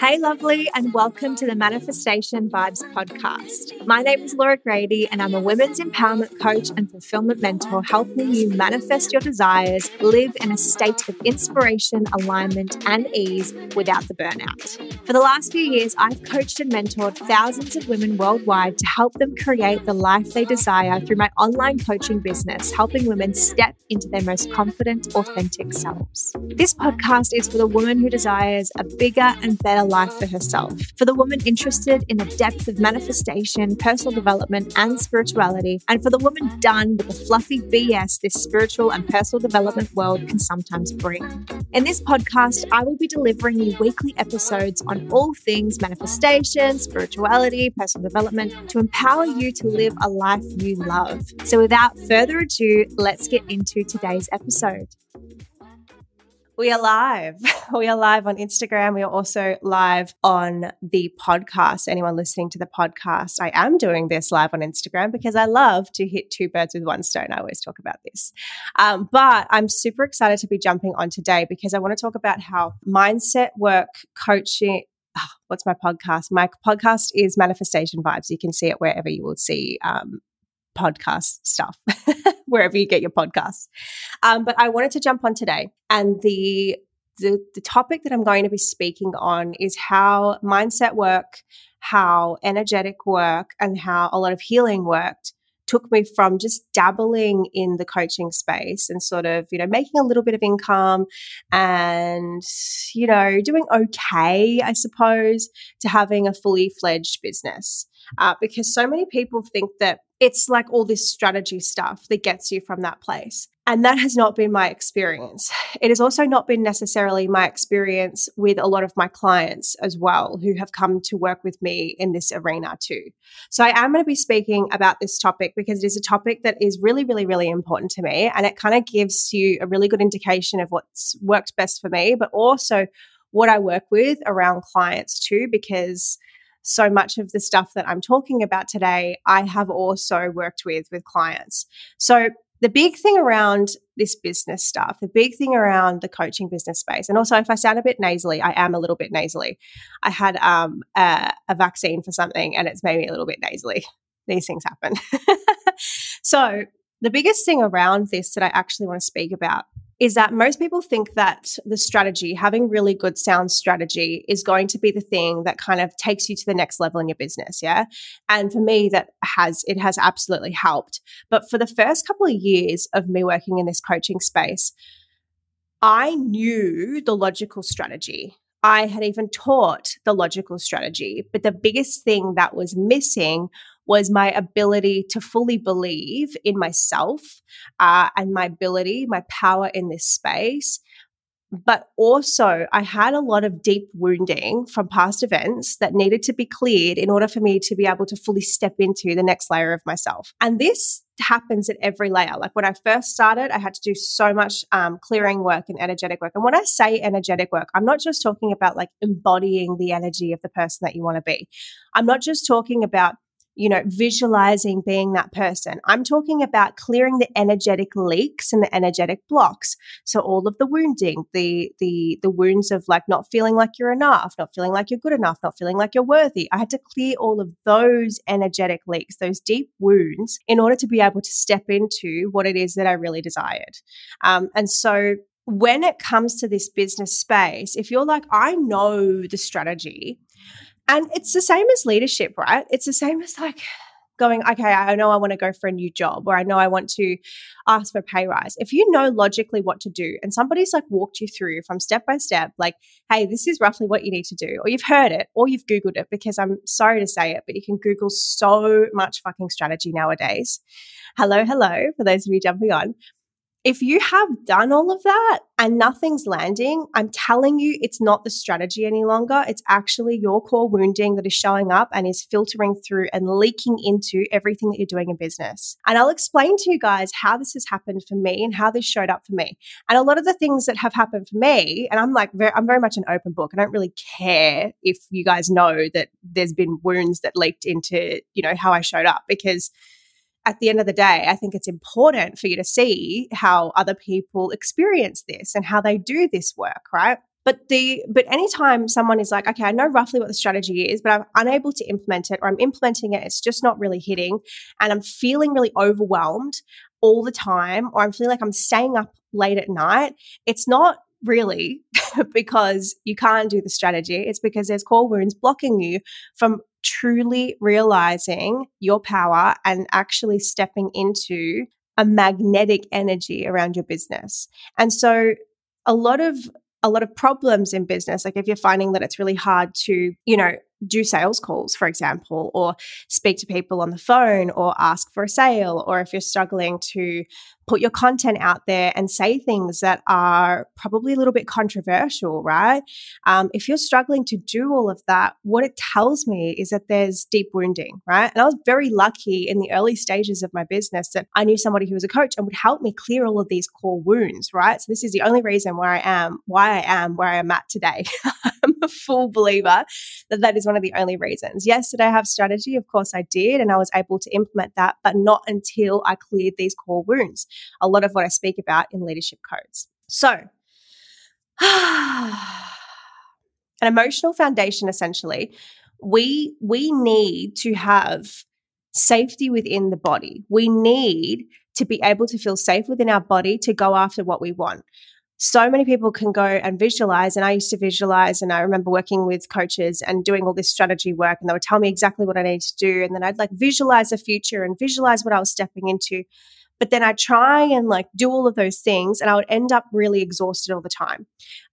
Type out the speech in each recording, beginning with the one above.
Hey, lovely, and welcome to the Manifestation Vibes podcast. My name is Laura Grady, and I'm a women's empowerment coach and fulfillment mentor, helping you manifest your desires, live in a state of inspiration, alignment, and ease without the burnout. For the last few years, I've coached and mentored thousands of women worldwide to help them create the life they desire through my online coaching business, helping women step into their most confident, authentic selves. This podcast is for the woman who desires a bigger and better life for herself. For the woman interested in the depth of manifestation, personal development, and spirituality, and for the woman done with the fluffy BS this spiritual and personal development world can sometimes bring. In this podcast, I will be delivering you weekly episodes on all things manifestation, spirituality, personal development to empower you to live a life you love. So, without further ado, let's get into today's episode. We are live. We are live on Instagram. We are also live on the podcast. Anyone listening to the podcast, I am doing this live on Instagram because I love to hit two birds with one stone. I always talk about this. Um, but I'm super excited to be jumping on today because I want to talk about how mindset work coaching Oh, what's my podcast? My podcast is Manifestation Vibes. You can see it wherever you will see um, podcast stuff, wherever you get your podcasts. Um, but I wanted to jump on today, and the, the the topic that I'm going to be speaking on is how mindset work, how energetic work, and how a lot of healing worked took me from just dabbling in the coaching space and sort of, you know, making a little bit of income and, you know, doing okay, I suppose, to having a fully fledged business. Uh, because so many people think that it's like all this strategy stuff that gets you from that place. And that has not been my experience. It has also not been necessarily my experience with a lot of my clients as well who have come to work with me in this arena too. So I am going to be speaking about this topic because it is a topic that is really, really, really important to me. And it kind of gives you a really good indication of what's worked best for me, but also what I work with around clients too, because so much of the stuff that I'm talking about today, I have also worked with with clients. So the big thing around this business stuff, the big thing around the coaching business space, and also if I sound a bit nasally, I am a little bit nasally. I had um, a, a vaccine for something and it's made me a little bit nasally. These things happen. so the biggest thing around this that I actually want to speak about is that most people think that the strategy, having really good sound strategy, is going to be the thing that kind of takes you to the next level in your business. Yeah. And for me, that has, it has absolutely helped. But for the first couple of years of me working in this coaching space, I knew the logical strategy. I had even taught the logical strategy. But the biggest thing that was missing was my ability to fully believe in myself uh, and my ability, my power in this space. But also, I had a lot of deep wounding from past events that needed to be cleared in order for me to be able to fully step into the next layer of myself. And this happens at every layer. Like when I first started, I had to do so much um, clearing work and energetic work. And when I say energetic work, I'm not just talking about like embodying the energy of the person that you want to be. I'm not just talking about you know, visualizing being that person. I'm talking about clearing the energetic leaks and the energetic blocks. So all of the wounding, the the the wounds of like not feeling like you're enough, not feeling like you're good enough, not feeling like you're worthy. I had to clear all of those energetic leaks, those deep wounds, in order to be able to step into what it is that I really desired. Um, and so when it comes to this business space, if you're like, I know the strategy, and it's the same as leadership, right? It's the same as like going, okay, I know I want to go for a new job or I know I want to ask for a pay rise. If you know logically what to do and somebody's like walked you through from step by step, like, hey, this is roughly what you need to do, or you've heard it or you've Googled it, because I'm sorry to say it, but you can Google so much fucking strategy nowadays. Hello, hello, for those of you jumping on if you have done all of that and nothing's landing, I'm telling you, it's not the strategy any longer. It's actually your core wounding that is showing up and is filtering through and leaking into everything that you're doing in business. And I'll explain to you guys how this has happened for me and how this showed up for me. And a lot of the things that have happened for me, and I'm like, very, I'm very much an open book. I don't really care if you guys know that there's been wounds that leaked into, you know, how I showed up because at the end of the day, I think it's important for you to see how other people experience this and how they do this work, right? But the but anytime someone is like, okay, I know roughly what the strategy is, but I'm unable to implement it, or I'm implementing it, it's just not really hitting, and I'm feeling really overwhelmed all the time, or I'm feeling like I'm staying up late at night, it's not really because you can't do the strategy. It's because there's core wounds blocking you from truly realizing your power and actually stepping into a magnetic energy around your business. And so a lot of a lot of problems in business like if you're finding that it's really hard to, you know, do sales calls, for example, or speak to people on the phone or ask for a sale, or if you're struggling to put your content out there and say things that are probably a little bit controversial, right? Um, if you're struggling to do all of that, what it tells me is that there's deep wounding, right? And I was very lucky in the early stages of my business that I knew somebody who was a coach and would help me clear all of these core wounds, right? So this is the only reason where I am, why I am where I am at today. I'm a full believer that that is one of the only reasons. Yes, did I have strategy? Of course I did. And I was able to implement that, but not until I cleared these core wounds a lot of what I speak about in leadership codes. So, an emotional foundation essentially, we we need to have safety within the body. We need to be able to feel safe within our body to go after what we want. So many people can go and visualize, and I used to visualize, and I remember working with coaches and doing all this strategy work, and they would tell me exactly what I need to do, and then I'd like visualize the future and visualize what I was stepping into. But then I try and like do all of those things and I would end up really exhausted all the time.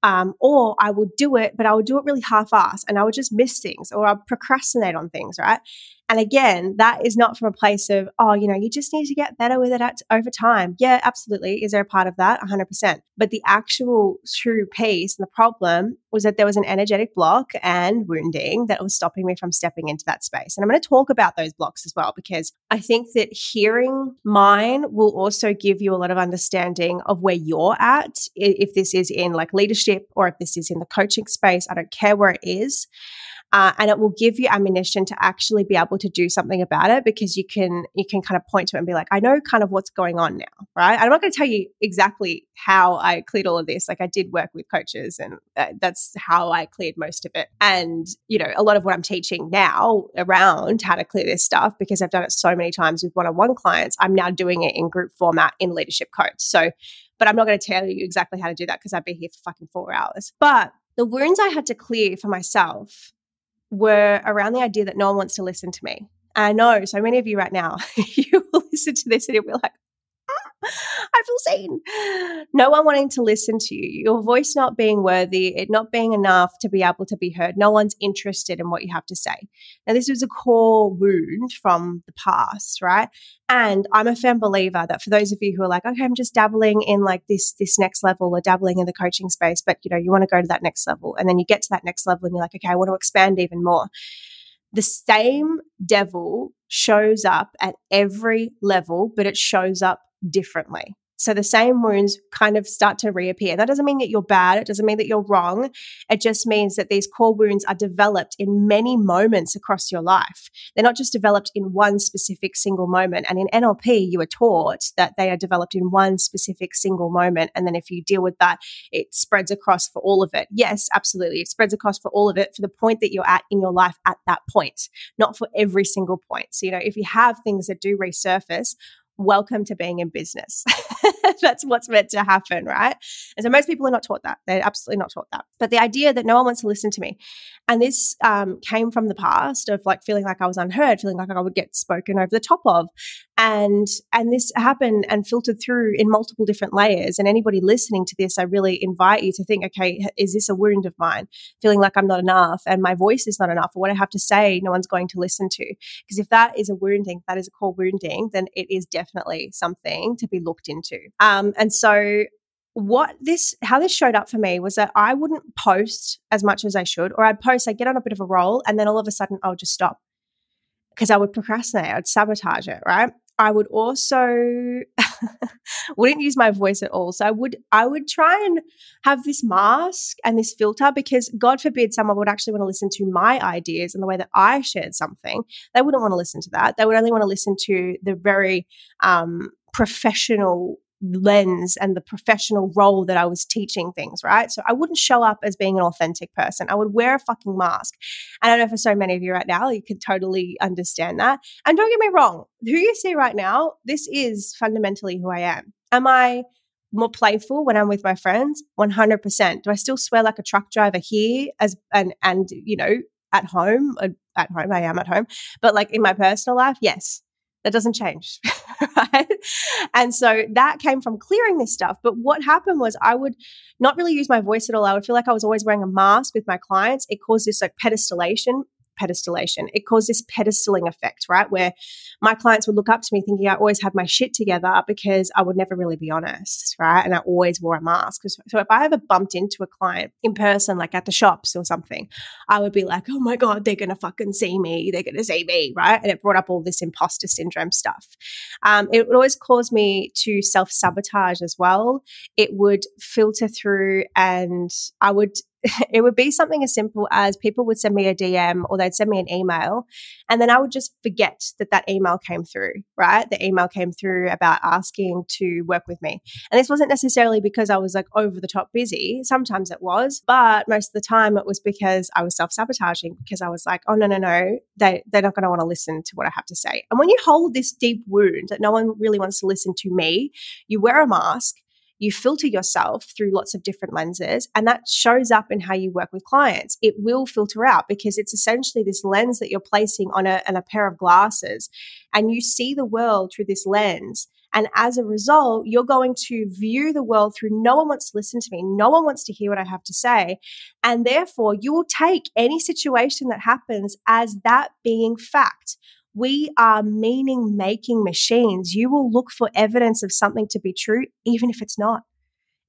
Um, or I would do it, but I would do it really half assed and I would just miss things or I'd procrastinate on things, right? And again, that is not from a place of, oh, you know, you just need to get better with it at, over time. Yeah, absolutely. Is there a part of that? 100%. But the actual true piece and the problem was that there was an energetic block and wounding that was stopping me from stepping into that space. And I'm going to talk about those blocks as well, because I think that hearing mine will also give you a lot of understanding of where you're at. If this is in like leadership or if this is in the coaching space, I don't care where it is. Uh, and it will give you ammunition to actually be able to do something about it because you can you can kind of point to it and be like i know kind of what's going on now right? I'm not going to tell you exactly how i cleared all of this. Like i did work with coaches and uh, that's how i cleared most of it. And you know a lot of what i'm teaching now around how to clear this stuff because i've done it so many times with one-on-one clients i'm now doing it in group format in leadership codes. So but i'm not going to tell you exactly how to do that because i'd be here for fucking four hours. But the wounds I had to clear for myself were around the idea that no one wants to listen to me. I know so many of you right now, you will listen to this and you'll be like, I feel seen. No one wanting to listen to you, your voice not being worthy, it not being enough to be able to be heard. No one's interested in what you have to say. Now, this was a core wound from the past, right? And I'm a firm believer that for those of you who are like, okay, I'm just dabbling in like this this next level or dabbling in the coaching space, but you know, you want to go to that next level, and then you get to that next level, and you're like, okay, I want to expand even more. The same devil shows up at every level, but it shows up differently. So the same wounds kind of start to reappear. That doesn't mean that you're bad. It doesn't mean that you're wrong. It just means that these core wounds are developed in many moments across your life. They're not just developed in one specific single moment. And in NLP, you are taught that they are developed in one specific single moment. And then if you deal with that, it spreads across for all of it. Yes, absolutely. It spreads across for all of it for the point that you're at in your life at that point, not for every single point. So, you know, if you have things that do resurface, welcome to being in business. That's what's meant to happen, right? And so most people are not taught that. They're absolutely not taught that. But the idea that no one wants to listen to me, and this um, came from the past of like feeling like I was unheard, feeling like I would get spoken over the top of, and and this happened and filtered through in multiple different layers. And anybody listening to this, I really invite you to think, okay, is this a wound of mine? Feeling like I'm not enough and my voice is not enough, or what I have to say, no one's going to listen to. Because if that is a wounding, that is a core wounding, then it is definitely something to be looked into. And so what this how this showed up for me was that I wouldn't post as much as I should, or I'd post, I'd get on a bit of a roll, and then all of a sudden I'll just stop because I would procrastinate, I'd sabotage it, right? I would also wouldn't use my voice at all. So I would I would try and have this mask and this filter because God forbid someone would actually want to listen to my ideas and the way that I shared something. They wouldn't want to listen to that. They would only want to listen to the very um, professional lens and the professional role that I was teaching things, right? So I wouldn't show up as being an authentic person. I would wear a fucking mask. And I know for so many of you right now, you can totally understand that. And don't get me wrong, who you see right now, this is fundamentally who I am. Am I more playful when I'm with my friends? 100%. Do I still swear like a truck driver here as and and you know, at home? At home, I am at home. But like in my personal life, yes. That doesn't change. right? And so that came from clearing this stuff. But what happened was I would not really use my voice at all. I would feel like I was always wearing a mask with my clients. It caused this like pedestallation pedestallation. It caused this pedestaling effect, right? Where my clients would look up to me thinking I always had my shit together because I would never really be honest, right? And I always wore a mask. So if I ever bumped into a client in person, like at the shops or something, I would be like, oh my God, they're going to fucking see me. They're going to see me, right? And it brought up all this imposter syndrome stuff. Um, it would always cause me to self sabotage as well. It would filter through and I would it would be something as simple as people would send me a DM or they'd send me an email, and then I would just forget that that email came through, right? The email came through about asking to work with me. And this wasn't necessarily because I was like over the top busy. Sometimes it was, but most of the time it was because I was self sabotaging because I was like, oh, no, no, no, they, they're not going to want to listen to what I have to say. And when you hold this deep wound that no one really wants to listen to me, you wear a mask you filter yourself through lots of different lenses, and that shows up in how you work with clients. It will filter out because it's essentially this lens that you're placing on a, on a pair of glasses, and you see the world through this lens. And as a result, you're going to view the world through no one wants to listen to me. No one wants to hear what I have to say. And therefore, you will take any situation that happens as that being fact we are meaning making machines. You will look for evidence of something to be true, even if it's not,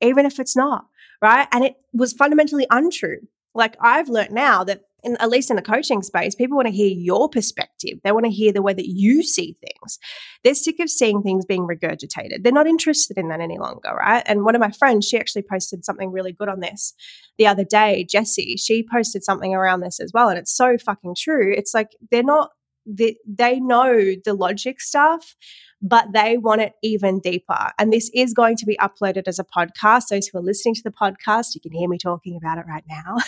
even if it's not, right? And it was fundamentally untrue. Like I've learned now that in, at least in the coaching space, people want to hear your perspective. They want to hear the way that you see things. They're sick of seeing things being regurgitated. They're not interested in that any longer, right? And one of my friends, she actually posted something really good on this the other day. Jessie, she posted something around this as well. And it's so fucking true. It's like they're not they, know the logic stuff, but they want it even deeper. And this is going to be uploaded as a podcast. Those who are listening to the podcast, you can hear me talking about it right now.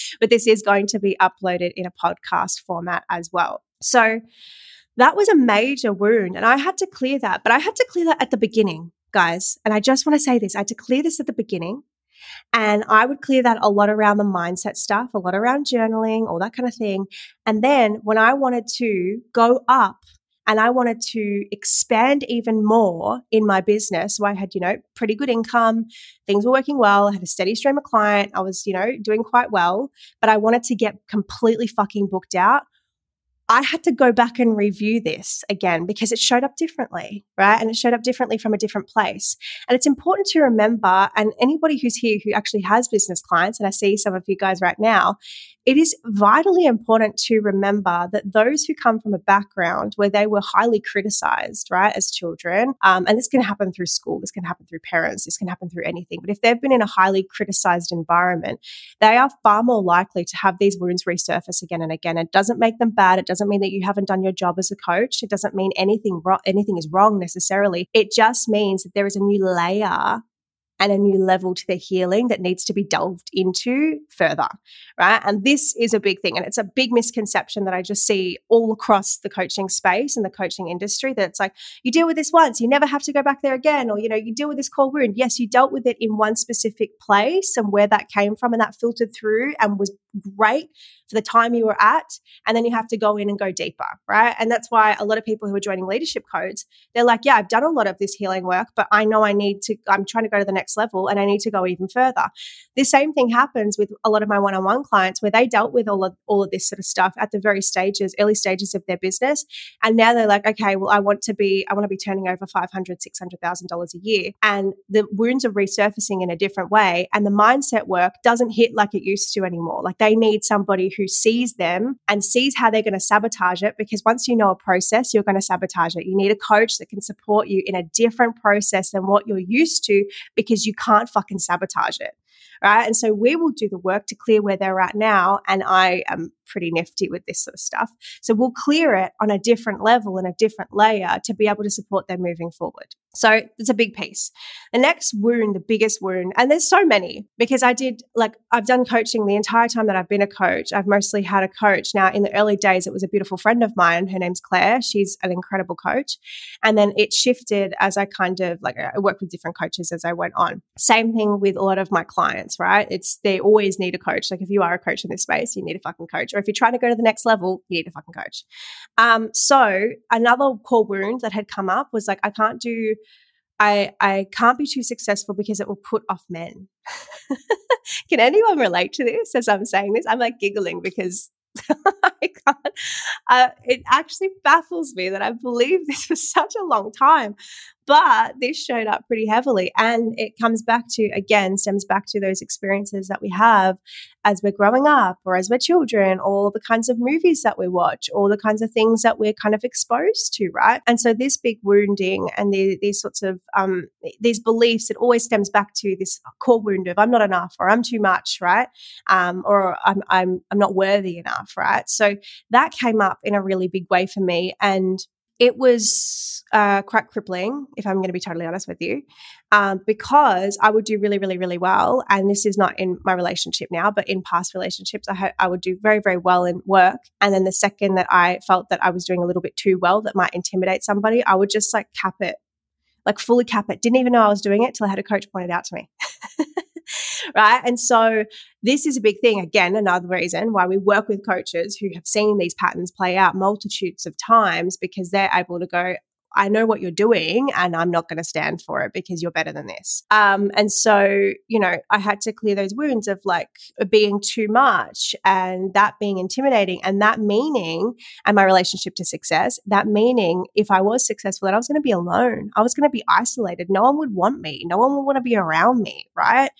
but this is going to be uploaded in a podcast format as well. So that was a major wound. And I had to clear that, but I had to clear that at the beginning, guys. And I just want to say this I had to clear this at the beginning and I would clear that a lot around the mindset stuff, a lot around journaling, all that kind of thing. And then when I wanted to go up and I wanted to expand even more in my business. So I had, you know, pretty good income, things were working well, I had a steady stream of client, I was, you know, doing quite well, but I wanted to get completely fucking booked out. I had to go back and review this again because it showed up differently, right? And it showed up differently from a different place. And it's important to remember, and anybody who's here who actually has business clients, and I see some of you guys right now, it is vitally important to remember that those who come from a background where they were highly criticized, right, as children, um, and this can happen through school, this can happen through parents, this can happen through anything, but if they've been in a highly criticized environment, they are far more likely to have these wounds resurface again and again. It doesn't make them bad. It doesn't mean that you haven't done your job as a coach. It doesn't mean anything wrong, anything is wrong necessarily. It just means that there is a new layer and a new level to their healing that needs to be delved into further, right? And this is a big thing. And it's a big misconception that I just see all across the coaching space and the coaching industry that it's like, you deal with this once, you never have to go back there again. Or, you know, you deal with this core wound. Yes, you dealt with it in one specific place and where that came from and that filtered through and was great for the time you were at. And then you have to go in and go deeper, right? And that's why a lot of people who are joining leadership codes, they're like, yeah, I've done a lot of this healing work, but I know I need to, I'm trying to go to the next level and I need to go even further. The same thing happens with a lot of my one on one clients where they dealt with all of, all of this sort of stuff at the very stages, early stages of their business. And now they're like, okay, well, I want to be, I want to be turning over $500, $600,000 a year. And the wounds are resurfacing in a different way. And the mindset work doesn't hit like it used to anymore. Like they need somebody who sees them and sees how they're going to sabotage it because once you know a process, you're going to sabotage it. You need a coach that can support you in a different process than what you're used to because you can't fucking sabotage it right? And so we will do the work to clear where they're at now. And I am pretty nifty with this sort of stuff. So we'll clear it on a different level and a different layer to be able to support them moving forward. So it's a big piece. The next wound, the biggest wound, and there's so many because I did like I've done coaching the entire time that I've been a coach. I've mostly had a coach. Now, in the early days, it was a beautiful friend of mine. Her name's Claire. She's an incredible coach. And then it shifted as I kind of like I worked with different coaches as I went on. Same thing with a lot of my clients, right? It's they always need a coach. Like if you are a coach in this space, you need a fucking coach. Or if you're trying to go to the next level, you need a fucking coach. Um, so another core wound that had come up was like I can't do I I can't be too successful because it will put off men. Can anyone relate to this as I'm saying this? I'm like giggling because I can't. Uh, it actually baffles me that I believe this for such a long time. But this showed up pretty heavily. And it comes back to, again, stems back to those experiences that we have as we're growing up or as we're children, all the kinds of movies that we watch, all the kinds of things that we're kind of exposed to, right? And so this big wounding and the, these sorts of, um, these beliefs, it always stems back to this core wound of I'm not enough or I'm too much, right? Um, or I'm, I'm, I'm not worthy enough, right? So that came up in a really big way for me. And it was uh, quite crippling, if I'm going to be totally honest with you, um, because I would do really, really, really well. And this is not in my relationship now, but in past relationships, I, ha- I would do very, very well in work. And then the second that I felt that I was doing a little bit too well, that might intimidate somebody, I would just like cap it, like fully cap it. Didn't even know I was doing it till I had a coach point it out to me. right? And so this is a big thing. Again, another reason why we work with coaches who have seen these patterns play out multitudes of times because they're able to go, I know what you're doing and I'm not going to stand for it because you're better than this. Um, and so, you know, I had to clear those wounds of like being too much and that being intimidating and that meaning and my relationship to success, that meaning if I was successful, that I was going to be alone. I was going to be isolated. No one would want me. No one would want to be around me. Right.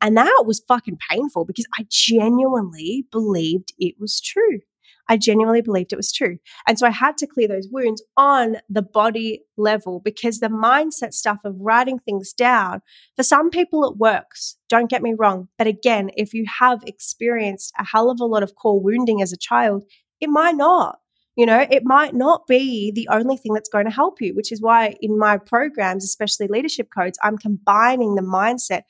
And that was fucking painful because I genuinely believed it was true. I genuinely believed it was true. And so I had to clear those wounds on the body level because the mindset stuff of writing things down, for some people it works. Don't get me wrong. But again, if you have experienced a hell of a lot of core wounding as a child, it might not. You know, it might not be the only thing that's going to help you, which is why in my programs, especially leadership codes, I'm combining the mindset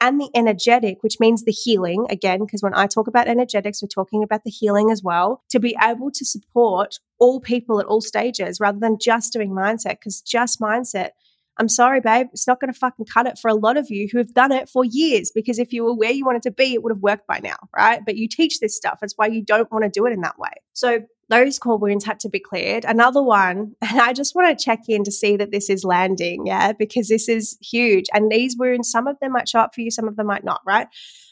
and the energetic, which means the healing again, because when I talk about energetics, we're talking about the healing as well, to be able to support all people at all stages rather than just doing mindset, because just mindset. I'm sorry, babe. It's not going to fucking cut it for a lot of you who have done it for years because if you were where you wanted to be, it would have worked by now, right? But you teach this stuff. That's why you don't want to do it in that way. So those core wounds had to be cleared. Another one, and I just want to check in to see that this is landing, yeah, because this is huge. And these wounds, some of them might show up for you, some of them might not, right?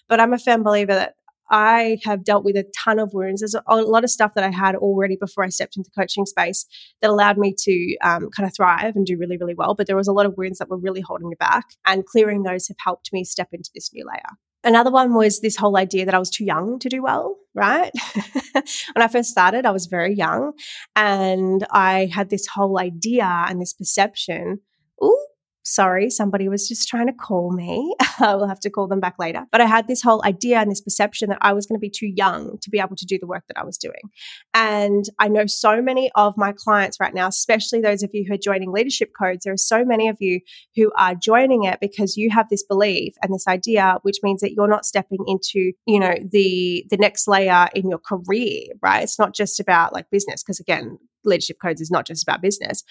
But I'm a firm believer that I have dealt with a ton of wounds. There's a lot of stuff that I had already before I stepped into coaching space that allowed me to um, kind of thrive and do really, really well. But there was a lot of wounds that were really holding me back, and clearing those have helped me step into this new layer. Another one was this whole idea that I was too young to do well, right? when I first started, I was very young and I had this whole idea and this perception. Ooh, sorry, somebody was just trying to call me. I will have to call them back later. But I had this whole idea and this perception that I was going to be too young to be able to do the work that I was doing. And I know so many of my clients right now, especially those of you who are joining leadership codes, there are so many of you who are joining it because you have this belief and this idea, which means that you're not stepping into, you know, the the next layer in your career, right? It's not just about like business, because again, leadership codes is not just about business,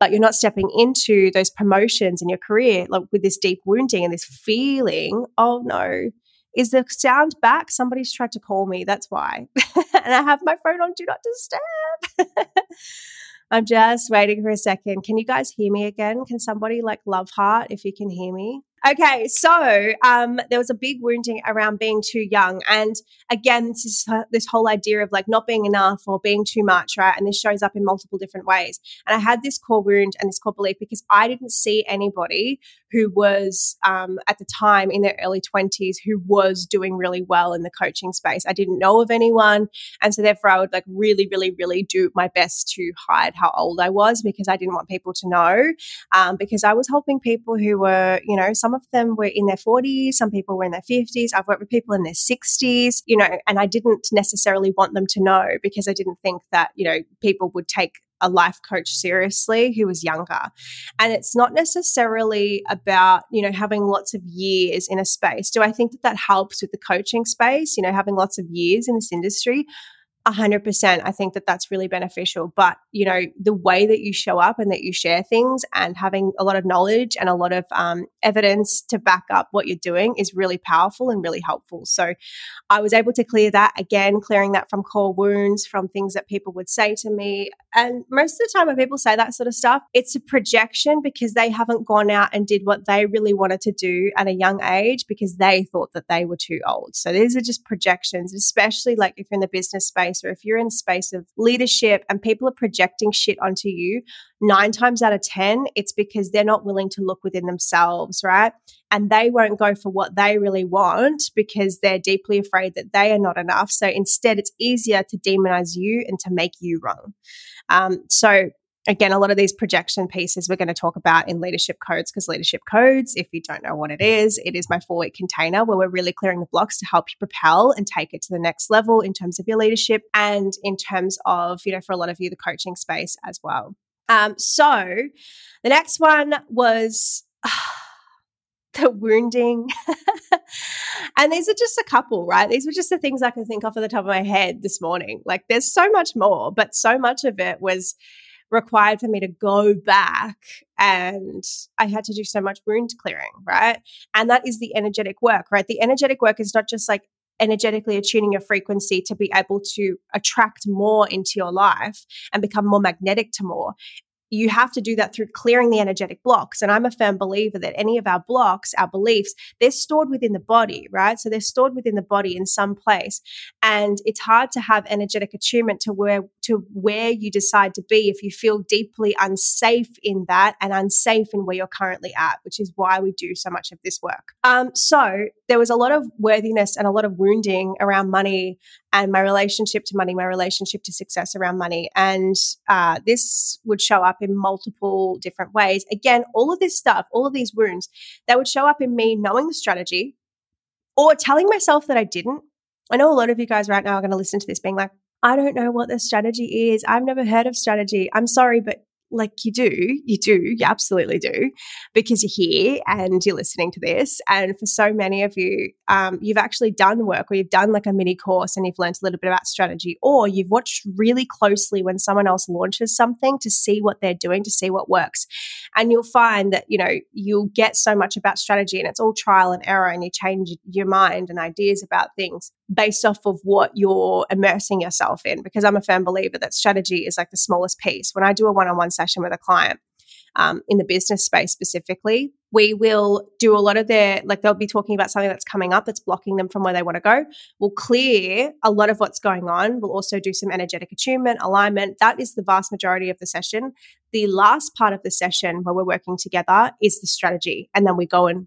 but you're not stepping into those promotions in your career like with this deep wounding and this feeling, oh no, is the sound back? Somebody's tried to call me. That's why. and I have my phone on do not disturb. I'm just waiting for a second. Can you guys hear me again? Can somebody like love heart if you can hear me? Okay, so um, there was a big wounding around being too young, and again, this is this whole idea of like not being enough or being too much, right? And this shows up in multiple different ways. And I had this core wound and this core belief because I didn't see anybody who was um, at the time in their early twenties who was doing really well in the coaching space. I didn't know of anyone, and so therefore I would like really, really, really do my best to hide how old I was because I didn't want people to know, um, because I was helping people who were, you know, some some of them were in their 40s, some people were in their 50s. I've worked with people in their 60s, you know, and I didn't necessarily want them to know because I didn't think that, you know, people would take a life coach seriously who was younger. And it's not necessarily about, you know, having lots of years in a space. Do I think that that helps with the coaching space, you know, having lots of years in this industry? 100% i think that that's really beneficial. But you know the way that you show up and that you share things and having a lot of knowledge and a lot of um, evidence to back up what you're doing is really powerful and really helpful. So i was able to clear that again clearing that from core wounds from things that people would say to me. And most of the time when people say that sort of stuff it's a projection because they haven't gone out and did what they really wanted to do at a young age because they thought that they were too old. So these are just projections especially like if you're in the business space space or if you're in space of leadership and people are projecting shit onto you, nine times out of 10, it's because they're not willing to look within themselves, right? And they won't go for what they really want because they're deeply afraid that they are not enough. So instead, it's easier to demonize you and to make you wrong. Um, so again, a lot of these projection pieces we're going to talk about in leadership codes because leadership codes, if you don't know what it is, it is my four week container where we're really clearing the blocks to help you propel and take it to the next level in terms of your leadership and in terms of, you know, for a lot of you, the coaching space as well. Um, so the next one was. Uh, the wounding. and these are just a couple, right? These were just the things I can think of at the top of my head this morning. Like there's so much more, but so much of it was required for me to go back and I had to do so much wound clearing, right? And that is the energetic work, right? The energetic work is not just like energetically attuning your frequency to be able to attract more into your life and become more magnetic to more you have to do that through clearing the energetic blocks. And I'm a firm believer that any of our blocks, our beliefs, they're stored within the body, right? So they're stored within the body in some place. And it's hard to have energetic attunement to where to where you decide to be if you feel deeply unsafe in that and unsafe in where you're currently at, which is why we do so much of this work. Um, so there was a lot of worthiness and a lot of wounding around money and my relationship to money, my relationship to success around money. And uh, this would show up in multiple different ways. Again, all of this stuff, all of these wounds, that would show up in me knowing the strategy or telling myself that I didn't. I know a lot of you guys right now are going to listen to this being like, I don't know what the strategy is. I've never heard of strategy. I'm sorry, but like you do, you do, you absolutely do, because you're here and you're listening to this. And for so many of you, um, you've actually done work or you've done like a mini course and you've learned a little bit about strategy, or you've watched really closely when someone else launches something to see what they're doing, to see what works. And you'll find that, you know, you'll get so much about strategy and it's all trial and error and you change your mind and ideas about things based off of what you're immersing yourself in. Because I'm a firm believer that strategy is like the smallest piece. When I do a one on one session with a client, um, in the business space specifically, we will do a lot of their, like they'll be talking about something that's coming up that's blocking them from where they want to go. We'll clear a lot of what's going on. We'll also do some energetic attunement, alignment. That is the vast majority of the session. The last part of the session where we're working together is the strategy. And then we go and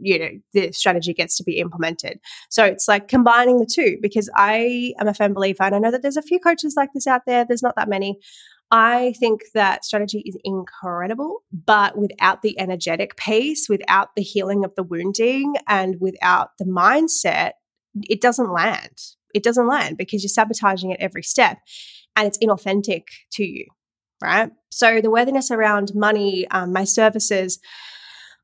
you know the strategy gets to be implemented so it's like combining the two because i am a firm believer and i know that there's a few coaches like this out there there's not that many I think that strategy is incredible, but without the energetic piece, without the healing of the wounding, and without the mindset, it doesn't land. It doesn't land because you're sabotaging it every step and it's inauthentic to you, right? So, the worthiness around money, um, my services,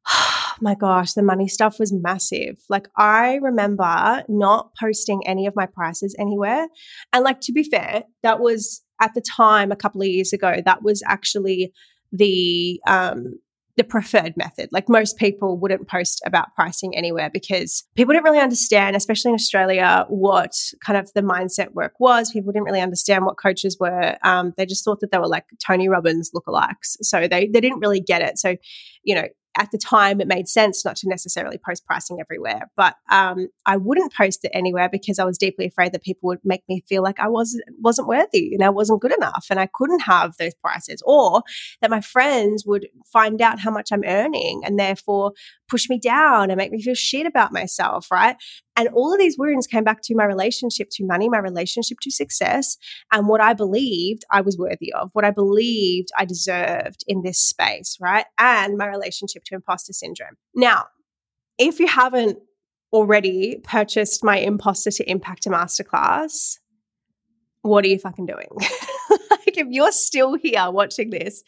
my gosh, the money stuff was massive. Like, I remember not posting any of my prices anywhere. And, like, to be fair, that was at the time, a couple of years ago, that was actually the, um, the preferred method. Like most people wouldn't post about pricing anywhere because people didn't really understand, especially in Australia, what kind of the mindset work was. People didn't really understand what coaches were. Um, they just thought that they were like Tony Robbins lookalikes. So they, they didn't really get it. So, you know, at the time it made sense not to necessarily post pricing everywhere but um, i wouldn't post it anywhere because i was deeply afraid that people would make me feel like i wasn't wasn't worthy and i wasn't good enough and i couldn't have those prices or that my friends would find out how much i'm earning and therefore push me down and make me feel shit about myself right and all of these wounds came back to my relationship to money, my relationship to success, and what I believed I was worthy of, what I believed I deserved in this space, right? And my relationship to imposter syndrome. Now, if you haven't already purchased my Imposter to Impactor Masterclass, what are you fucking doing? if you're still here watching this,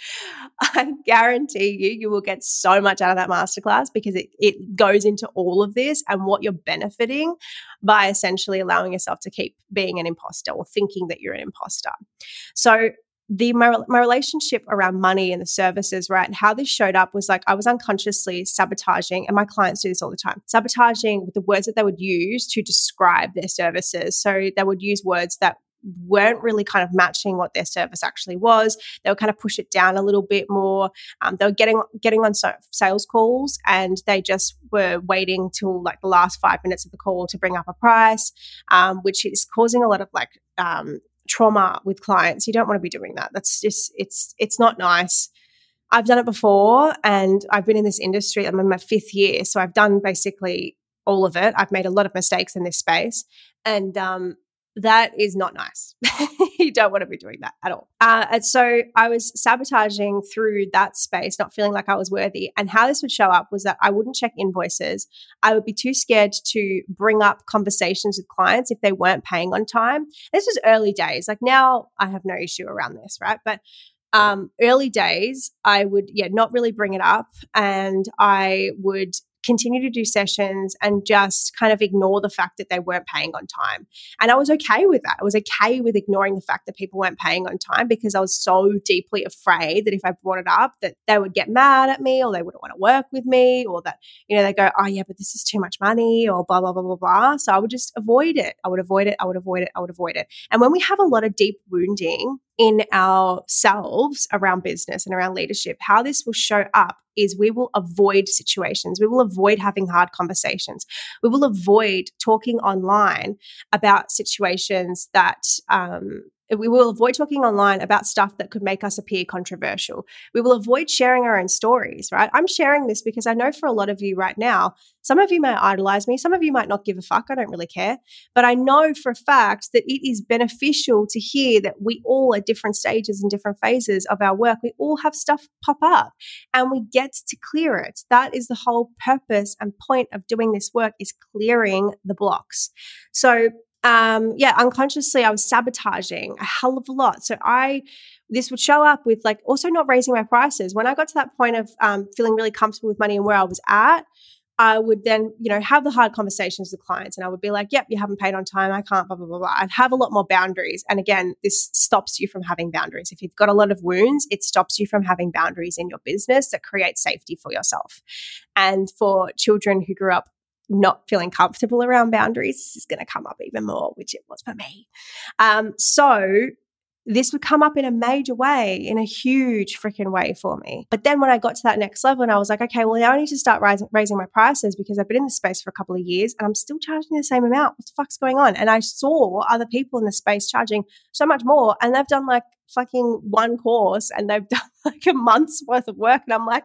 I guarantee you, you will get so much out of that masterclass because it, it goes into all of this and what you're benefiting by essentially allowing yourself to keep being an imposter or thinking that you're an imposter. So, the my, my relationship around money and the services, right? And how this showed up was like I was unconsciously sabotaging, and my clients do this all the time, sabotaging with the words that they would use to describe their services. So they would use words that weren't really kind of matching what their service actually was. They would kind of push it down a little bit more. Um, they were getting getting on sales calls, and they just were waiting till like the last five minutes of the call to bring up a price, um, which is causing a lot of like um, trauma with clients. You don't want to be doing that. That's just it's it's not nice. I've done it before, and I've been in this industry. I'm in my fifth year, so I've done basically all of it. I've made a lot of mistakes in this space, and um, that is not nice. you don't want to be doing that at all. Uh, and so I was sabotaging through that space, not feeling like I was worthy. And how this would show up was that I wouldn't check invoices. I would be too scared to bring up conversations with clients if they weren't paying on time. This was early days. Like now, I have no issue around this, right? But um, early days, I would, yeah, not really bring it up. And I would continue to do sessions and just kind of ignore the fact that they weren't paying on time. And I was okay with that. I was okay with ignoring the fact that people weren't paying on time because I was so deeply afraid that if I brought it up that they would get mad at me or they wouldn't want to work with me or that, you know, they go, oh yeah, but this is too much money or blah, blah, blah, blah, blah. So I would just avoid it. I would avoid it. I would avoid it. I would avoid it. And when we have a lot of deep wounding, in ourselves around business and around leadership, how this will show up is we will avoid situations. We will avoid having hard conversations. We will avoid talking online about situations that um, Uh, we will avoid talking online about stuff that could make us appear controversial. We will avoid sharing our own stories, right? I'm sharing this because I know for a lot of you right now, some of you may idolize me, some of you might not give a fuck. I don't really care. But I know for a fact that it is beneficial to hear that we all at different stages and different phases of our work, we all have stuff pop up and we get to clear it. That is the whole purpose and point of doing this work is clearing the blocks. So um, yeah, unconsciously I was sabotaging a hell of a lot. So I, this would show up with like also not raising my prices. When I got to that point of um, feeling really comfortable with money and where I was at, I would then, you know, have the hard conversations with clients and I would be like, yep, you haven't paid on time. I can't, blah, blah, blah, blah. I'd have a lot more boundaries. And again, this stops you from having boundaries. If you've got a lot of wounds, it stops you from having boundaries in your business that create safety for yourself. And for children who grew up not feeling comfortable around boundaries, this is going to come up even more, which it was for me. Um, so this would come up in a major way, in a huge freaking way for me. But then when I got to that next level and I was like, okay, well, now I need to start rising, raising my prices because I've been in the space for a couple of years and I'm still charging the same amount. What the fuck's going on? And I saw other people in the space charging so much more and they've done like fucking one course and they've done like a month's worth of work. And I'm like,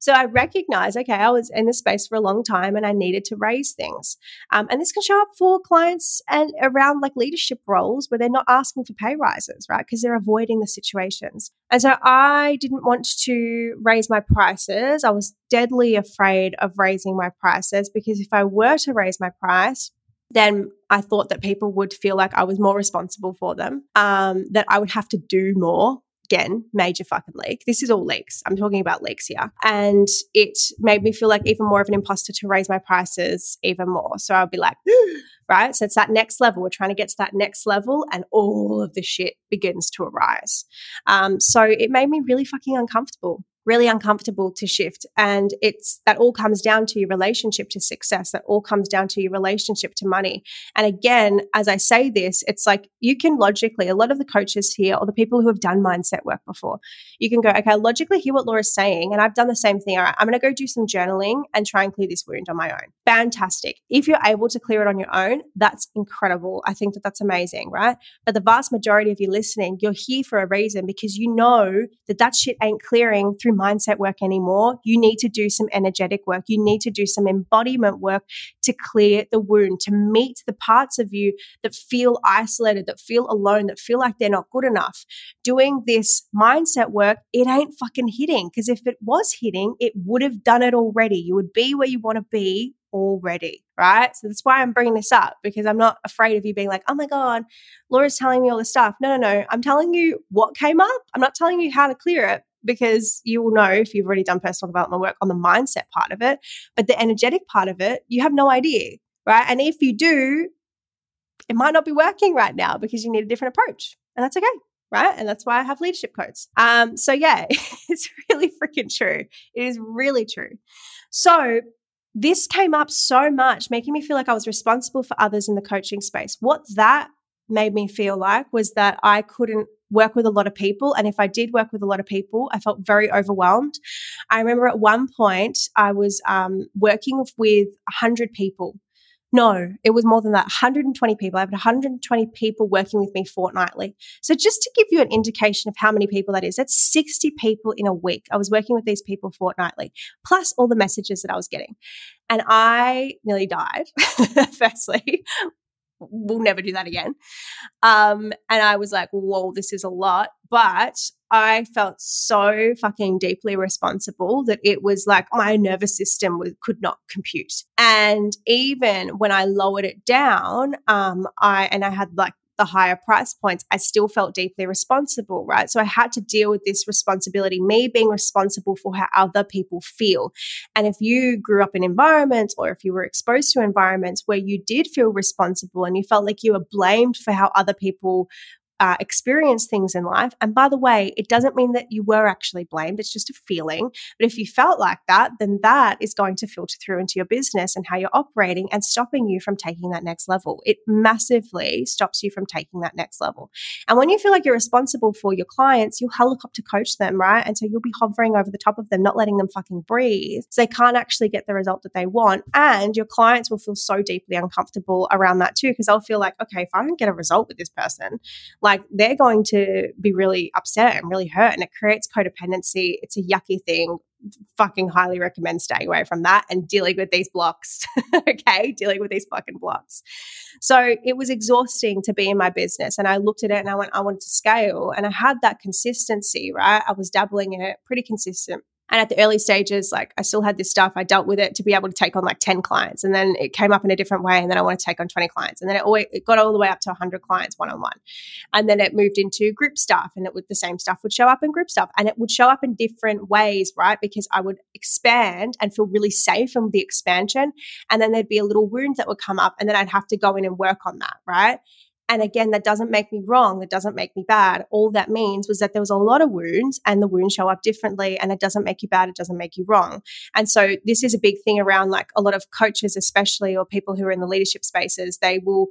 So I recognize, okay, I was in this space for a long time and I needed to raise things. Um, and this can show up for clients and around like leadership roles where they're not asking for pay rises, right? Because they're avoiding the situations. And so I didn't want to raise my prices. I was deadly afraid of raising my prices because if I were to raise my price, then I thought that people would feel like I was more responsible for them, um, that I would have to do more again, major fucking leak. This is all leaks. I'm talking about leaks here. And it made me feel like even more of an imposter to raise my prices even more. So I'll be like, right? So it's that next level. We're trying to get to that next level, and all of the shit begins to arise. Um, so it made me really fucking uncomfortable really uncomfortable to shift. And it's that all comes down to your relationship to success. That all comes down to your relationship to money. And again, as I say this, it's like you can logically, a lot of the coaches here or the people who have done mindset work before, you can go, okay, logically hear what Laura's saying. And I've done the same thing. All right, I'm going to go do some journaling and try and clear this wound on my own. Fantastic. If you're able to clear it on your own, that's incredible. I think that that's amazing, right? But the vast majority of you listening, you're here for a reason because you know that that shit ain't clearing through mindset work anymore. You need to do some energetic work. You need to do some embodiment work to clear the wound, to meet the parts of you that feel isolated, that feel alone, that feel like they're not good enough. Doing this mindset work, it ain't fucking hitting because if it was hitting, it would have done it already. You would be where you want to be already, right? So that's why I'm bringing this up because I'm not afraid of you being like, oh my God, Laura's telling me all this stuff. No, no, no. I'm telling you what came up. I'm not telling you how to clear it because you will know if you've already done personal development work on the mindset part of it. But the energetic part of it, you have no idea, right? And if you do, it might not be working right now because you need a different approach. And that's okay right? And that's why I have leadership codes. Um, so yeah, it's really freaking true. It is really true. So this came up so much, making me feel like I was responsible for others in the coaching space. What that made me feel like was that I couldn't work with a lot of people. And if I did work with a lot of people, I felt very overwhelmed. I remember at one point I was um, working with 100 people no, it was more than that 120 people. I had 120 people working with me fortnightly. So, just to give you an indication of how many people that is, that's 60 people in a week. I was working with these people fortnightly, plus all the messages that I was getting. And I nearly died, firstly. We'll never do that again. Um, and I was like, whoa, this is a lot. But I felt so fucking deeply responsible that it was like my nervous system was, could not compute. And even when I lowered it down, um, I and I had like the higher price points, I still felt deeply responsible, right? So I had to deal with this responsibility, me being responsible for how other people feel. And if you grew up in environments or if you were exposed to environments where you did feel responsible and you felt like you were blamed for how other people uh, experience things in life. And by the way, it doesn't mean that you were actually blamed. It's just a feeling. But if you felt like that, then that is going to filter through into your business and how you're operating and stopping you from taking that next level. It massively stops you from taking that next level. And when you feel like you're responsible for your clients, you'll helicopter coach them, right? And so you'll be hovering over the top of them, not letting them fucking breathe. So they can't actually get the result that they want. And your clients will feel so deeply uncomfortable around that too, because they'll feel like, okay, if I don't get a result with this person, like they're going to be really upset and really hurt and it creates codependency. It's a yucky thing. Fucking highly recommend staying away from that and dealing with these blocks. okay. Dealing with these fucking blocks. So it was exhausting to be in my business. And I looked at it and I went, I wanted to scale. And I had that consistency, right? I was dabbling in it pretty consistent and at the early stages, like I still had this stuff. I dealt with it to be able to take on like 10 clients. And then it came up in a different way. And then I want to take on 20 clients. And then it, always, it got all the way up to 100 clients one on one. And then it moved into group stuff. And it would, the same stuff would show up in group stuff. And it would show up in different ways, right? Because I would expand and feel really safe from the expansion. And then there'd be a little wound that would come up. And then I'd have to go in and work on that, right? And again, that doesn't make me wrong. That doesn't make me bad. All that means was that there was a lot of wounds and the wounds show up differently and it doesn't make you bad. It doesn't make you wrong. And so this is a big thing around like a lot of coaches, especially, or people who are in the leadership spaces, they will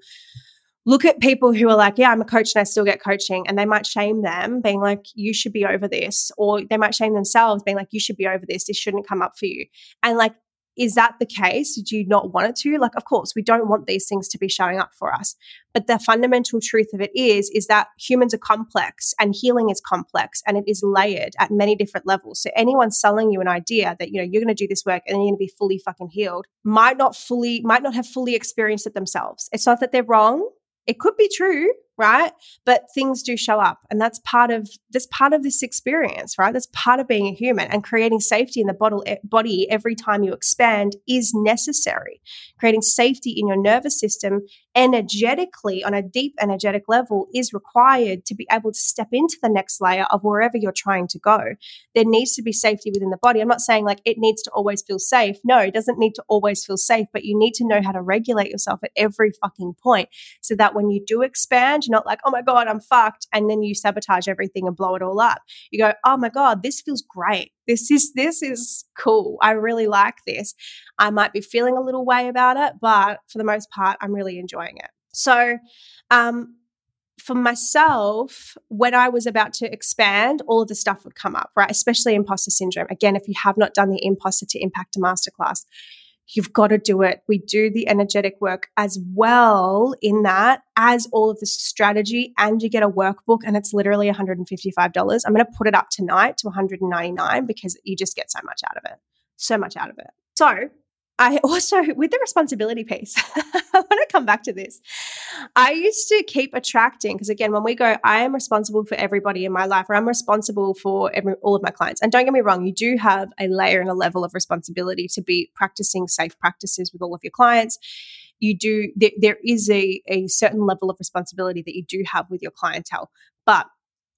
look at people who are like, yeah, I'm a coach and I still get coaching. And they might shame them, being like, you should be over this. Or they might shame themselves, being like, you should be over this. This shouldn't come up for you. And like, is that the case? Do you not want it to? Like, of course, we don't want these things to be showing up for us. But the fundamental truth of it is, is that humans are complex and healing is complex and it is layered at many different levels. So anyone selling you an idea that, you know, you're going to do this work and you're going to be fully fucking healed might not fully, might not have fully experienced it themselves. It's not that they're wrong. It could be true right? But things do show up and that's part of that's part of this experience right? That's part of being a human and creating safety in the bottle, eh, body every time you expand is necessary. Creating safety in your nervous system energetically on a deep energetic level is required to be able to step into the next layer of wherever you're trying to go. There needs to be safety within the body. I'm not saying like it needs to always feel safe. No it doesn't need to always feel safe but you need to know how to regulate yourself at every fucking point so that when you do expand you're not like, oh my God, I'm fucked. And then you sabotage everything and blow it all up. You go, oh my God, this feels great. This is, this is cool. I really like this. I might be feeling a little way about it, but for the most part, I'm really enjoying it. So, um, for myself, when I was about to expand, all of the stuff would come up, right? Especially imposter syndrome. Again, if you have not done the imposter to Impactor masterclass, you've got to do it. We do the energetic work as well in that as all of the strategy and you get a workbook and it's literally $155. I'm going to put it up tonight to 199 because you just get so much out of it. So much out of it. So I also, with the responsibility piece, I want to come back to this. I used to keep attracting, because again, when we go, I am responsible for everybody in my life, or I'm responsible for every, all of my clients. And don't get me wrong, you do have a layer and a level of responsibility to be practicing safe practices with all of your clients. You do, there, there is a, a certain level of responsibility that you do have with your clientele. But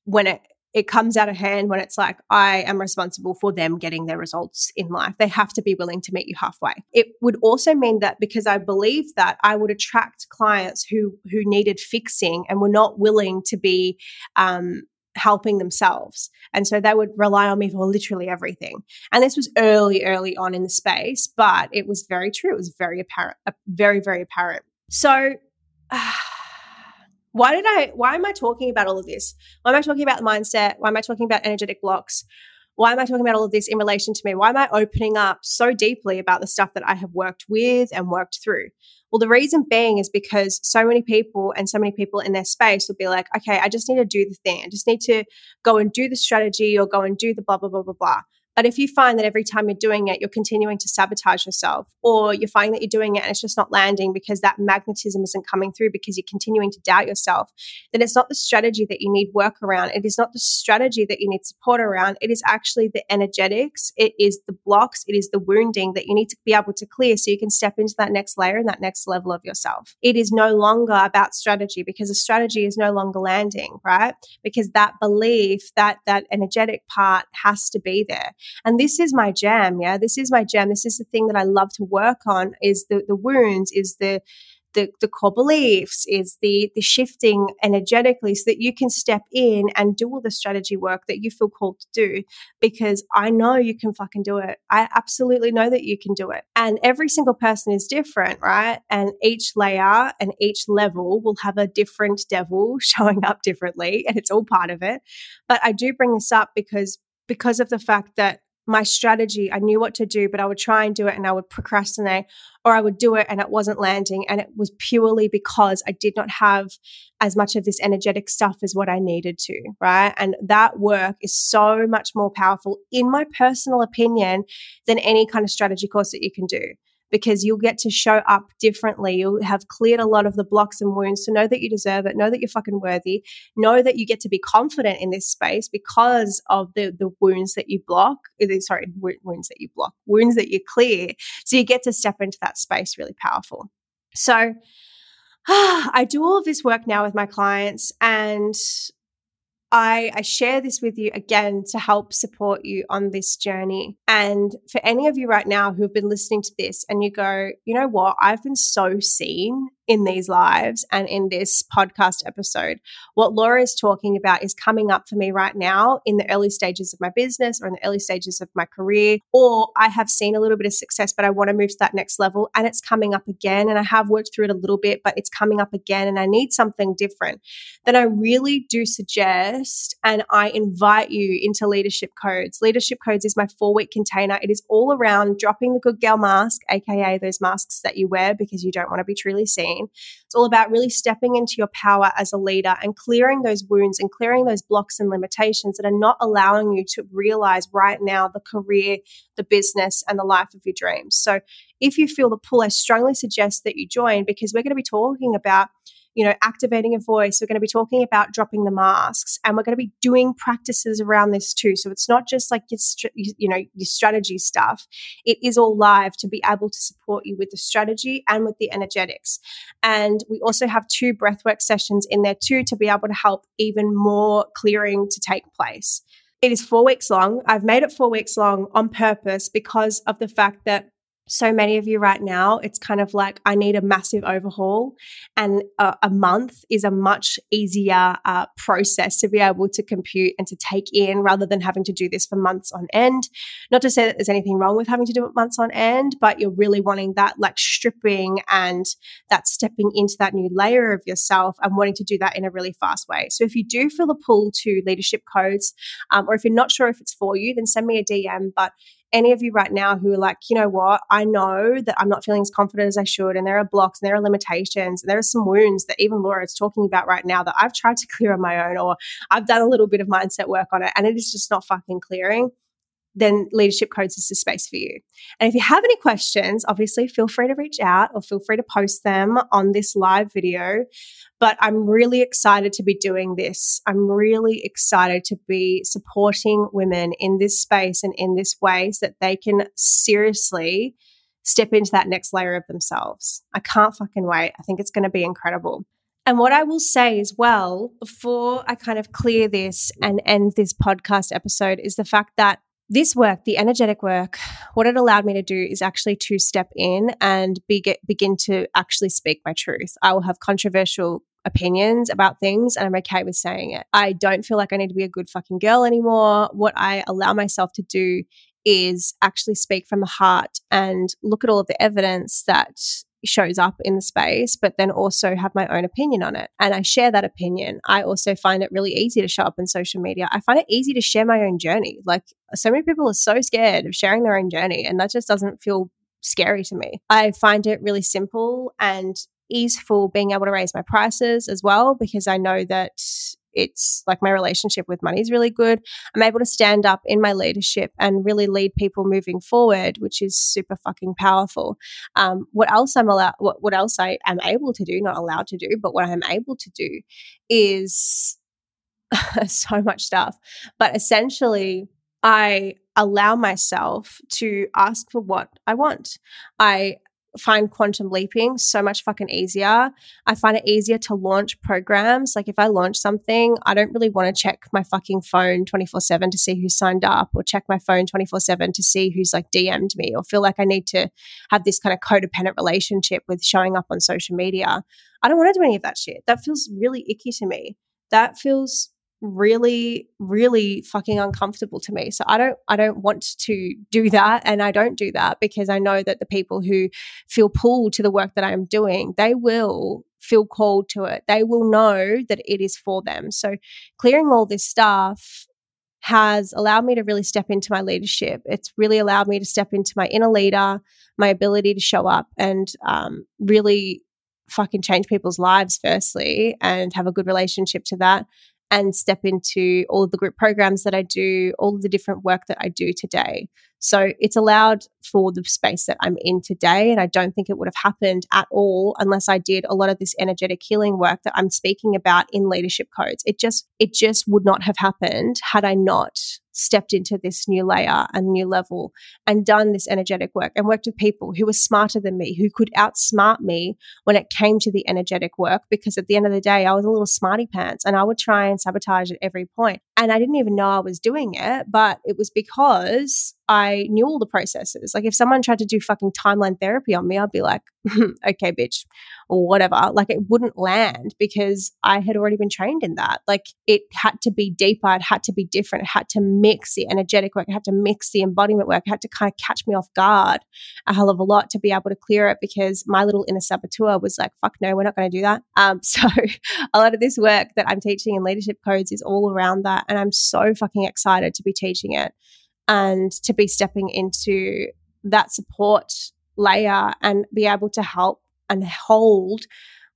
when it it comes out of hand when it's like, I am responsible for them getting their results in life. They have to be willing to meet you halfway. It would also mean that because I believe that I would attract clients who who needed fixing and were not willing to be um, helping themselves. And so they would rely on me for literally everything. And this was early, early on in the space, but it was very true. It was very apparent, very, very apparent. So uh, why did I, why am I talking about all of this? Why am I talking about the mindset? Why am I talking about energetic blocks? Why am I talking about all of this in relation to me? Why am I opening up so deeply about the stuff that I have worked with and worked through? Well, the reason being is because so many people and so many people in their space will be like, okay, I just need to do the thing. I just need to go and do the strategy or go and do the blah, blah, blah, blah, blah. But if you find that every time you're doing it, you're continuing to sabotage yourself, or you're finding that you're doing it and it's just not landing because that magnetism isn't coming through because you're continuing to doubt yourself, then it's not the strategy that you need work around. It is not the strategy that you need support around. It is actually the energetics, it is the blocks, it is the wounding that you need to be able to clear so you can step into that next layer and that next level of yourself. It is no longer about strategy because a strategy is no longer landing, right? Because that belief, that that energetic part has to be there. And this is my jam. Yeah. This is my jam. This is the thing that I love to work on is the, the wounds, is the, the, the core beliefs, is the the shifting energetically so that you can step in and do all the strategy work that you feel called to do because I know you can fucking do it. I absolutely know that you can do it. And every single person is different, right? And each layer and each level will have a different devil showing up differently, and it's all part of it. But I do bring this up because because of the fact that my strategy, I knew what to do, but I would try and do it and I would procrastinate or I would do it and it wasn't landing. And it was purely because I did not have as much of this energetic stuff as what I needed to, right? And that work is so much more powerful, in my personal opinion, than any kind of strategy course that you can do because you'll get to show up differently. You'll have cleared a lot of the blocks and wounds to know that you deserve it, know that you're fucking worthy, know that you get to be confident in this space because of the, the wounds that you block. Uh, sorry, wounds that you block, wounds that you clear. So you get to step into that space really powerful. So I do all of this work now with my clients and I, I, share this with you again to help support you on this journey. And for any of you right now who have been listening to this and you go, you know what, I've been so seen in these lives and in this podcast episode. What Laura is talking about is coming up for me right now in the early stages of my business or in the early stages of my career, or I have seen a little bit of success, but I want to move to that next level and it's coming up again. And I have worked through it a little bit, but it's coming up again and I need something different. Then I really do suggest and I invite you into Leadership Codes. Leadership Codes is my four week container. It is all around dropping the good girl mask, AKA those masks that you wear because you don't want to be truly seen it's all about really stepping into your power as a leader and clearing those wounds and clearing those blocks and limitations that are not allowing you to realize right now the career, the business, and the life of your dreams. So, if you feel the pull, I strongly suggest that you join because we're going to be talking about you know, activating a voice. We're going to be talking about dropping the masks and we're going to be doing practices around this too. So it's not just like your, you know, your strategy stuff. It is all live to be able to support you with the strategy and with the energetics. And we also have two breathwork sessions in there too to be able to help even more clearing to take place. It is four weeks long. I've made it four weeks long on purpose because of the fact that so many of you right now, it's kind of like I need a massive overhaul, and a, a month is a much easier uh, process to be able to compute and to take in rather than having to do this for months on end. Not to say that there's anything wrong with having to do it months on end, but you're really wanting that like stripping and that stepping into that new layer of yourself and wanting to do that in a really fast way. So if you do feel the pull to leadership codes, um, or if you're not sure if it's for you, then send me a DM. But any of you right now who are like, you know what, I know that I'm not feeling as confident as I should, and there are blocks and there are limitations, and there are some wounds that even Laura is talking about right now that I've tried to clear on my own, or I've done a little bit of mindset work on it, and it is just not fucking clearing then Leadership Codes is the space for you. And if you have any questions, obviously feel free to reach out or feel free to post them on this live video. But I'm really excited to be doing this. I'm really excited to be supporting women in this space and in this way so that they can seriously step into that next layer of themselves. I can't fucking wait. I think it's going to be incredible. And what I will say as well, before I kind of clear this and end this podcast episode, is the fact that this work, the energetic work, what it allowed me to do is actually to step in and be, get, begin to actually speak my truth. I will have controversial opinions about things and I'm okay with saying it. I don't feel like I need to be a good fucking girl anymore. What I allow myself to do is actually speak from the heart and look at all of the evidence that shows up in the space, but then also have my own opinion on it. And I share that opinion. I also find it really easy to show up in social media. I find it easy to share my own journey. Like so many people are so scared of sharing their own journey, and that just doesn't feel scary to me. I find it really simple and easeful being able to raise my prices as well because I know that it's like my relationship with money is really good. I'm able to stand up in my leadership and really lead people moving forward, which is super fucking powerful. Um, what else I'm allowed, what, what else I am able to do, not allowed to do, but what I'm able to do is so much stuff. But essentially, I allow myself to ask for what I want. I find quantum leaping so much fucking easier. I find it easier to launch programs. Like if I launch something, I don't really want to check my fucking phone 24 7 to see who signed up or check my phone 24 7 to see who's like DM'd me or feel like I need to have this kind of codependent relationship with showing up on social media. I don't want to do any of that shit. That feels really icky to me. That feels really really fucking uncomfortable to me. So i don't i don't want to do that and i don't do that because i know that the people who feel pulled to the work that i'm doing they will feel called to it. They will know that it is for them. So clearing all this stuff has allowed me to really step into my leadership. It's really allowed me to step into my inner leader my ability to show up and um, really fucking change people's lives firstly and have a good relationship to that and step into all of the group programs that I do, all of the different work that I do today. So it's allowed for the space that I'm in today. And I don't think it would have happened at all unless I did a lot of this energetic healing work that I'm speaking about in leadership codes. It just, it just would not have happened had I not stepped into this new layer and new level and done this energetic work and worked with people who were smarter than me, who could outsmart me when it came to the energetic work. Because at the end of the day, I was a little smarty pants and I would try and sabotage at every point. And I didn't even know I was doing it, but it was because I knew all the processes. Like if someone tried to do fucking timeline therapy on me, I'd be like, okay, bitch, or whatever. Like it wouldn't land because I had already been trained in that. Like it had to be deeper, it had to be different, it had to mix the energetic work, it had to mix the embodiment work, it had to kind of catch me off guard a hell of a lot to be able to clear it because my little inner saboteur was like, fuck no, we're not going to do that. Um, so a lot of this work that I'm teaching in leadership codes is all around that. And I'm so fucking excited to be teaching it and to be stepping into that support layer and be able to help and hold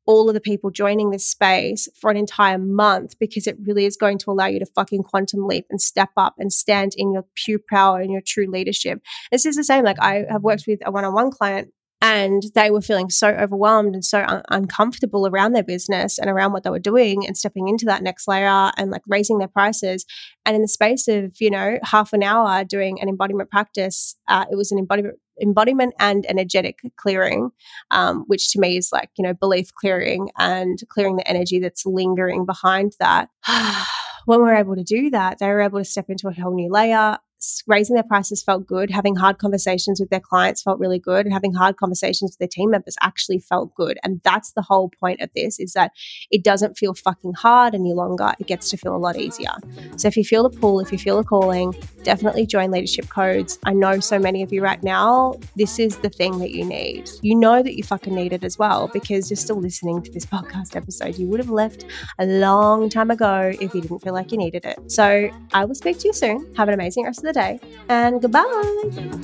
all of the people joining this space for an entire month because it really is going to allow you to fucking quantum leap and step up and stand in your pure power and your true leadership. This is the same. Like I have worked with a one on one client and they were feeling so overwhelmed and so un- uncomfortable around their business and around what they were doing and stepping into that next layer and like raising their prices. And in the space of you know half an hour doing an embodiment practice uh, it was an embodiment embodiment and energetic clearing um, which to me is like you know belief clearing and clearing the energy that's lingering behind that. When we we're able to do that they were able to step into a whole new layer raising their prices felt good. Having hard conversations with their clients felt really good. And having hard conversations with their team members actually felt good. And that's the whole point of this is that it doesn't feel fucking hard any longer. It gets to feel a lot easier. So if you feel the pull, if you feel the calling, definitely join Leadership Codes. I know so many of you right now, this is the thing that you need. You know that you fucking need it as well because you're still listening to this podcast episode. You would have left a long time ago if you didn't feel like you needed it. So I will speak to you soon. Have an amazing rest of the the day, and goodbye.